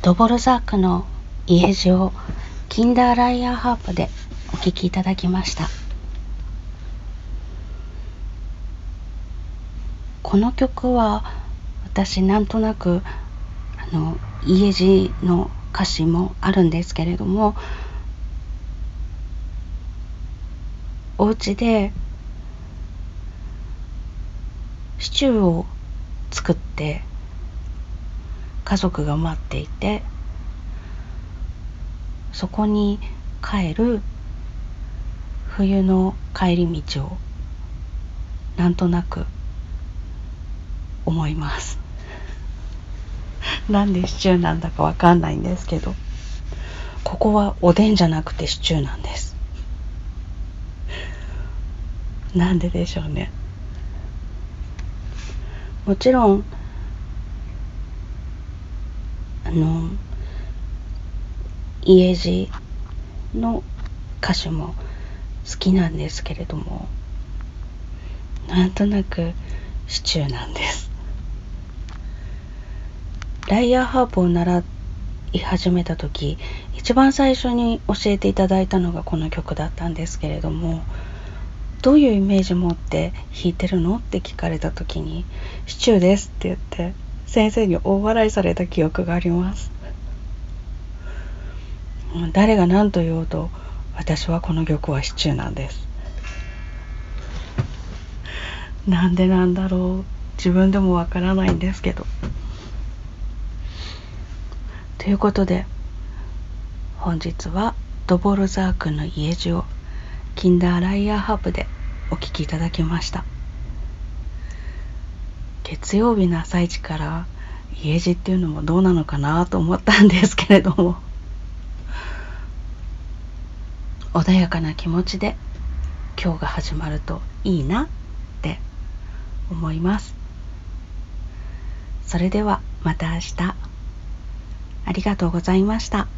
ドボルザークの家路をキンダーライヤーハープでお聴きいただきました。この曲は私なんとなくあの家路の歌詞もあるんですけれどもお家でシチューを作って家族が待っていてそこに帰る冬の帰り道をなんとなく思います。なんでシチューなんだかわかんないんですけどここはおでんじゃなくてシチューなんです。なんででしょうね。もちろんあの家路の歌手も好きなんですけれどもなんとなくシチューなんです。ライヤーハープを習い始めた時一番最初に教えていただいたのがこの曲だったんですけれどもどういうイメージ持って弾いてるの？って聞かれた時に「シチューです」って言って先生に大笑いされた記憶があります。誰が何と言おうと私はこの曲はシチューなんです。なんでなんだろう。自分でもわからないんですけど。ということで本日はドボルザークの家路をキンダーライヤーハープでお聴きいただきました。月曜日の朝一から家路っていうのもどうなのかなと思ったんですけれども穏やかな気持ちで今日が始まるといいなって思いますそれではまた明日ありがとうございました。